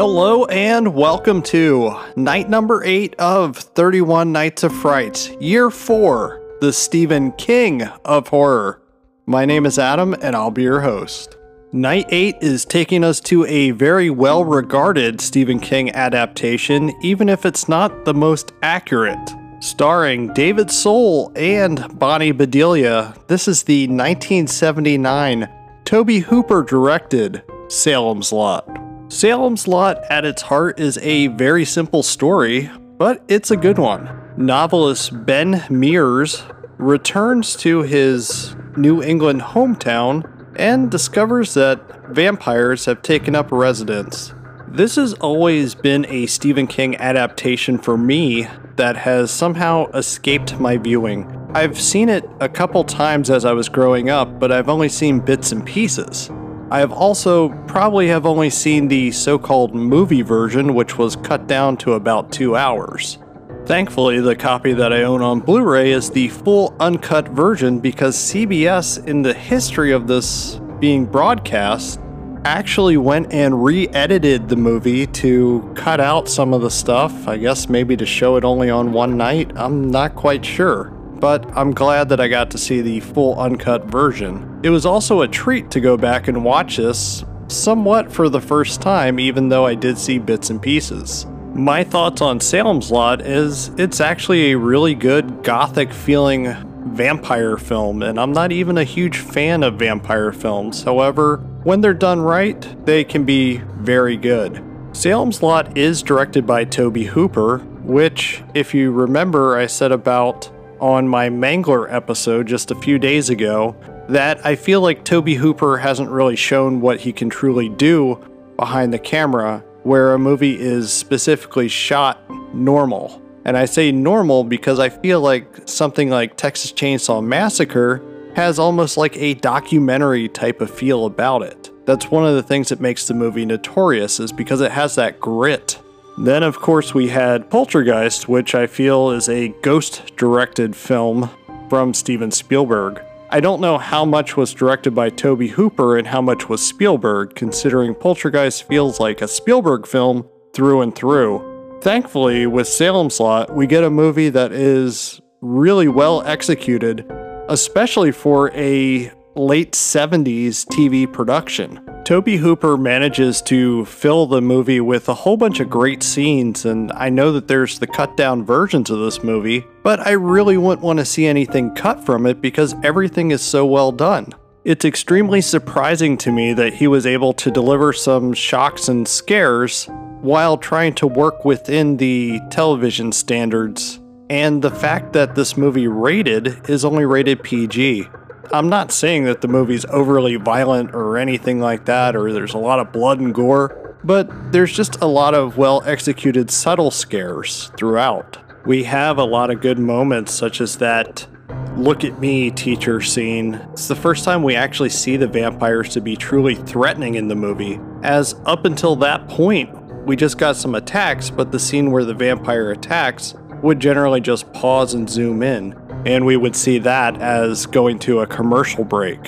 Hello and welcome to night number 8 of 31 Nights of Fright, year 4, the Stephen King of horror. My name is Adam and I'll be your host. Night 8 is taking us to a very well regarded Stephen King adaptation, even if it's not the most accurate. Starring David Soul and Bonnie Bedelia, this is the 1979 Tobe Hooper directed Salem's Lot. Salem's Lot at its heart is a very simple story, but it's a good one. Novelist Ben Mears returns to his New England hometown and discovers that vampires have taken up residence. This has always been a Stephen King adaptation for me that has somehow escaped my viewing. I've seen it a couple times as I was growing up, but I've only seen bits and pieces. I have also probably have only seen the so-called movie version, which was cut down to about two hours. Thankfully, the copy that I own on Blu ray is the full uncut version because CBS, in the history of this being broadcast, actually went and re edited the movie to cut out some of the stuff. I guess maybe to show it only on one night. I'm not quite sure. But I'm glad that I got to see the full uncut version. It was also a treat to go back and watch this somewhat for the first time, even though I did see bits and pieces. My thoughts on Salem's Lot is it's actually a really good gothic feeling vampire film, and I'm not even a huge fan of vampire films. However, when they're done right, they can be very good. Salem's Lot is directed by Tobe Hooper, which, if you remember, I said about on my Mangler episode just a few days ago that I feel like Tobe Hooper hasn't really shown what he can truly do behind the camera where a movie is specifically shot normal. And I say normal because I feel like something like Texas Chainsaw Massacre has almost like a documentary type of feel about it. That's one of the things that makes the movie notorious is because it has that grit. Then of course we had Poltergeist, which I feel is a ghost directed film from Steven Spielberg. I don't know how much was directed by Tobe Hooper and how much was Spielberg, considering Poltergeist feels like a Spielberg film through and through. Thankfully, with Salem's Lot, we get a movie that is really well executed, especially for a late 70s TV production. Tobe Hooper manages to fill the movie with a whole bunch of great scenes, and I know that there's the cut down versions of this movie, but I really wouldn't want to see anything cut from it because everything is so well done. It's extremely surprising to me that he was able to deliver some shocks and scares while trying to work within the television standards. And the fact that this movie rated is only rated PG. I'm not saying that the movie's overly violent or anything like that, or there's a lot of blood and gore, but there's just a lot of well executed subtle scares throughout. We have a lot of good moments, such as that look at me teacher scene. It's the first time we actually see the vampires to be truly threatening in the movie, as up until that point, we just got some attacks, but the scene where the vampire attacks would generally just pause and zoom in and we would see that as going to a commercial break.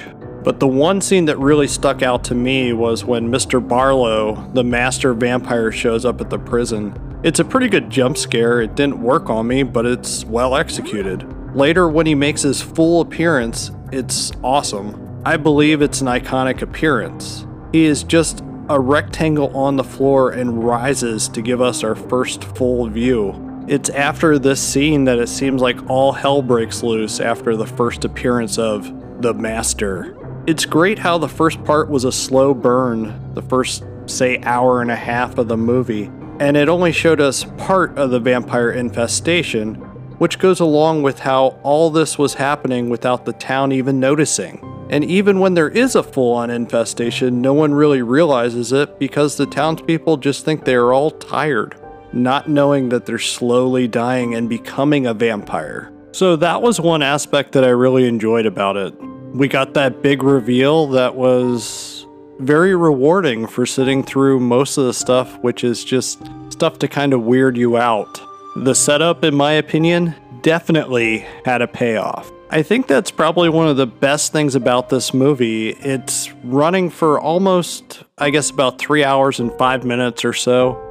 But the one scene that really stuck out to me was when Mr. Barlow, the master vampire, shows up at the prison. It's a pretty good jump scare. It didn't work on me, but it's well executed. Later, when he makes his full appearance, it's awesome. I believe it's an iconic appearance. He is just a rectangle on the floor and rises to give us our first full view. It's after this scene that it seems like all hell breaks loose after the first appearance of the Master. It's great how the first part was a slow burn, the first, say, hour and a half of the movie, and it only showed us part of the vampire infestation, which goes along with how all this was happening without the town even noticing. And even when there is a full on infestation, no one really realizes it because the townspeople just think they are all tired not knowing that they're slowly dying and becoming a vampire. So that was one aspect that I really enjoyed about it. We got that big reveal that was very rewarding for sitting through most of the stuff, which is just stuff to kind of weird you out. The setup, in my opinion, definitely had a payoff. I think that's probably one of the best things about this movie. It's running for almost, I guess, about three hours and five minutes or so.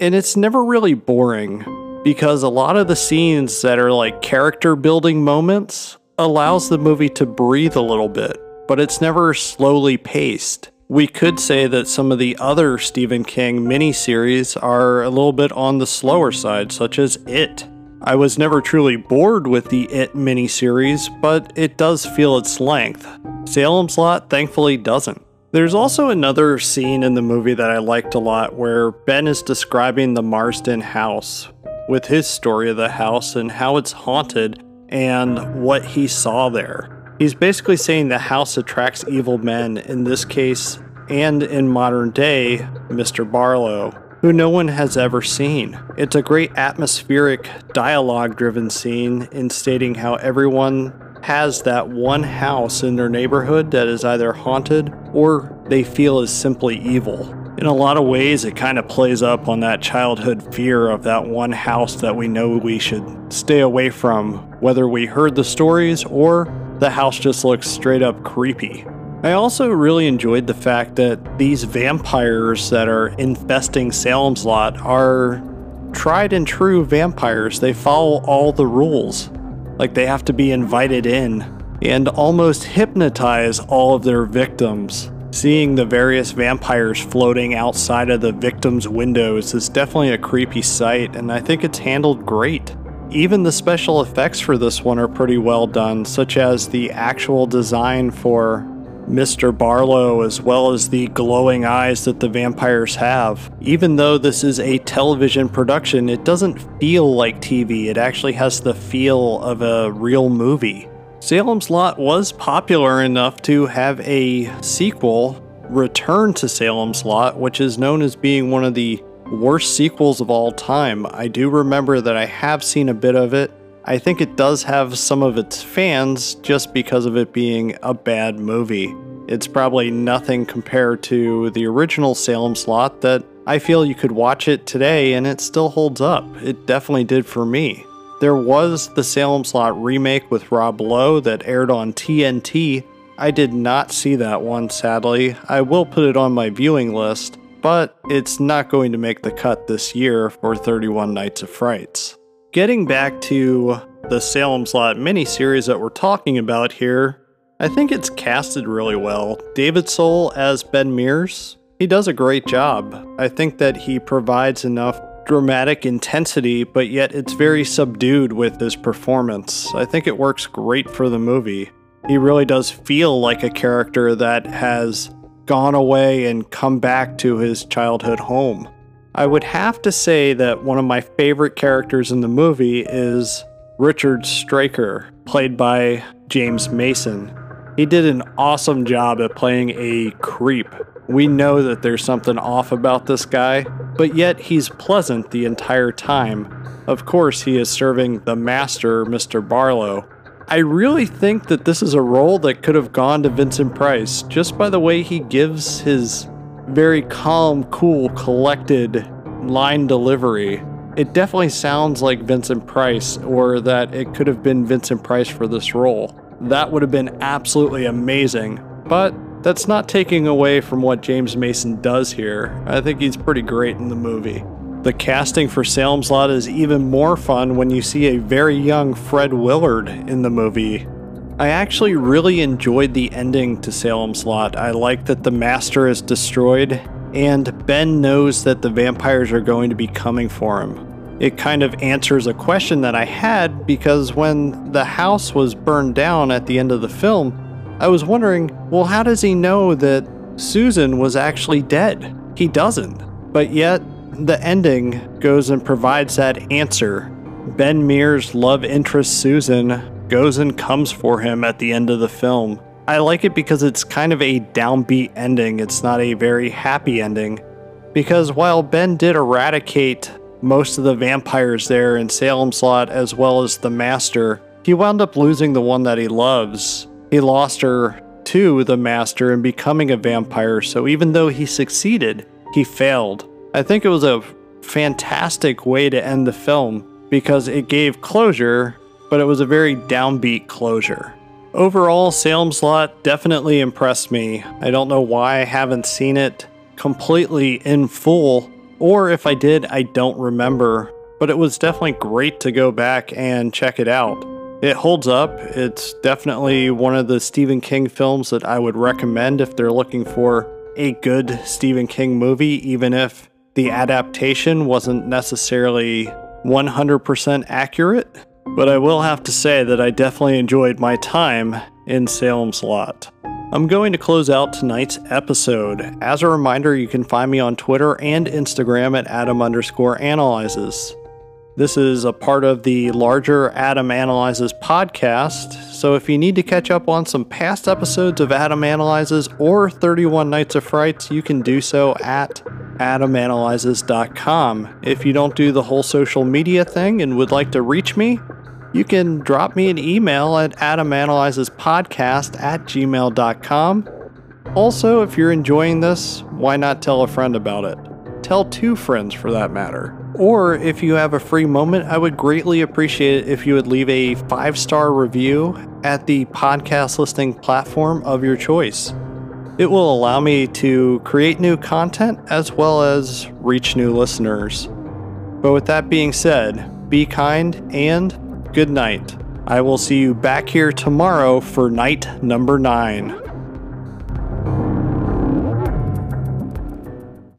And it's never really boring because a lot of the scenes that are like character building moments allows the movie to breathe a little bit, but it's never slowly paced. We could say that some of the other Stephen King miniseries are a little bit on the slower side, such as It. I was never truly bored with the It miniseries, but it does feel its length. Salem's Lot thankfully doesn't. There's also another scene in the movie that I liked a lot where Ben is describing the Marsten house with his story of the house and how it's haunted and what he saw there. He's basically saying the house attracts evil men, in this case, and in modern day, Mr. Barlow, who no one has ever seen. It's a great atmospheric, dialogue driven scene in stating how everyone has that one house in their neighborhood that is either haunted or they feel is simply evil. In a lot of ways, it kind of plays up on that childhood fear of that one house that we know we should stay away from, whether we heard the stories or the house just looks straight up creepy. I also really enjoyed the fact that these vampires that are infesting Salem's Lot are tried and true vampires. They follow all the rules. Like they have to be invited in and almost hypnotize all of their victims. Seeing the various vampires floating outside of the victims' windows is definitely a creepy sight, and I think it's handled great. Even the special effects for this one are pretty well done, such as the actual design for Mr. Barlow, as well as the glowing eyes that the vampires have. Even though this is a television production, it doesn't feel like TV, it actually has the feel of a real movie. Salem's Lot was popular enough to have a sequel, Return to Salem's Lot, which is known as being one of the worst sequels of all time. I do remember that I have seen a bit of it. I think it does have some of its fans just because of it being a bad movie. It's probably nothing compared to the original Salem's Lot that I feel you could watch it today and it still holds up. It definitely did for me. There was the Salem's Lot remake with Rob Lowe that aired on TNT. I did not see that one, sadly. I will put it on my viewing list but it's not going to make the cut this year for 31 Nights of Frights. Getting back to the Salem's Lot miniseries that we're talking about here, I think it's casted really well. David Soul as Ben Mears, he does a great job. I think that he provides enough dramatic intensity, but yet it's very subdued with his performance. I think it works great for the movie. He really does feel like a character that has gone away and come back to his childhood home. I would have to say that one of my favorite characters in the movie is Richard Straker, played by James Mason. He did an awesome job at playing a creep. We know that there's something off about this guy, but yet he's pleasant the entire time. Of course, he is serving the master, Mr. Barlow, I really think that this is a role that could have gone to Vincent Price just by the way he gives his very calm, cool, collected line delivery. It definitely sounds like Vincent Price, or that it could have been Vincent Price for this role. That would have been absolutely amazing. But that's not taking away from what James Mason does here. I think he's pretty great in the movie. The casting for Salem's Lot is even more fun when you see a very young Fred Willard in the movie. I actually really enjoyed the ending to Salem's Lot. I like that the Master is destroyed, and Ben knows that the vampires are going to be coming for him. It kind of answers a question that I had because when the house was burned down at the end of the film, I was wondering, well, how does he know that Susan was actually dead? He doesn't. But yet, the ending goes and provides that answer. Ben Mears' love interest Susan goes and comes for him at the end of the film. I like it because it's kind of a downbeat ending. It's not a very happy ending. Because while Ben did eradicate most of the vampires there in Salem's Lot as well as the Master, he wound up losing the one that he loves. He lost her to the Master and becoming a vampire, so even though he succeeded, he failed. I think it was a fantastic way to end the film because it gave closure, but it was a very downbeat closure. Overall, Salem's Lot definitely impressed me. I don't know why I haven't seen it completely in full, or if I did, I don't remember. But it was definitely great to go back and check it out. It holds up. It's definitely one of the Stephen King films that I would recommend if they're looking for a good Stephen King movie, even if the adaptation wasn't necessarily 100% accurate. But I will have to say that I definitely enjoyed my time in Salem's Lot. I'm going to close out tonight's episode. As a reminder, you can find me on Twitter and Instagram at Adam underscore analyzes. This is a part of the larger Adam Analyzes podcast, so if you need to catch up on some past episodes of Adam Analyzes or 31 Nights of Frights, you can do so at adamanalyzes.com. If you don't do the whole social media thing and would like to reach me, you can drop me an email at adamanalyzespodcast at gmail.com. Also, if you're enjoying this, why not tell a friend about it? Tell two friends for that matter. Or if you have a free moment, I would greatly appreciate it if you would leave a five star review at the podcast listing platform of your choice. It will allow me to create new content as well as reach new listeners. But with that being said, be kind and good night. I will see you back here tomorrow for night number nine.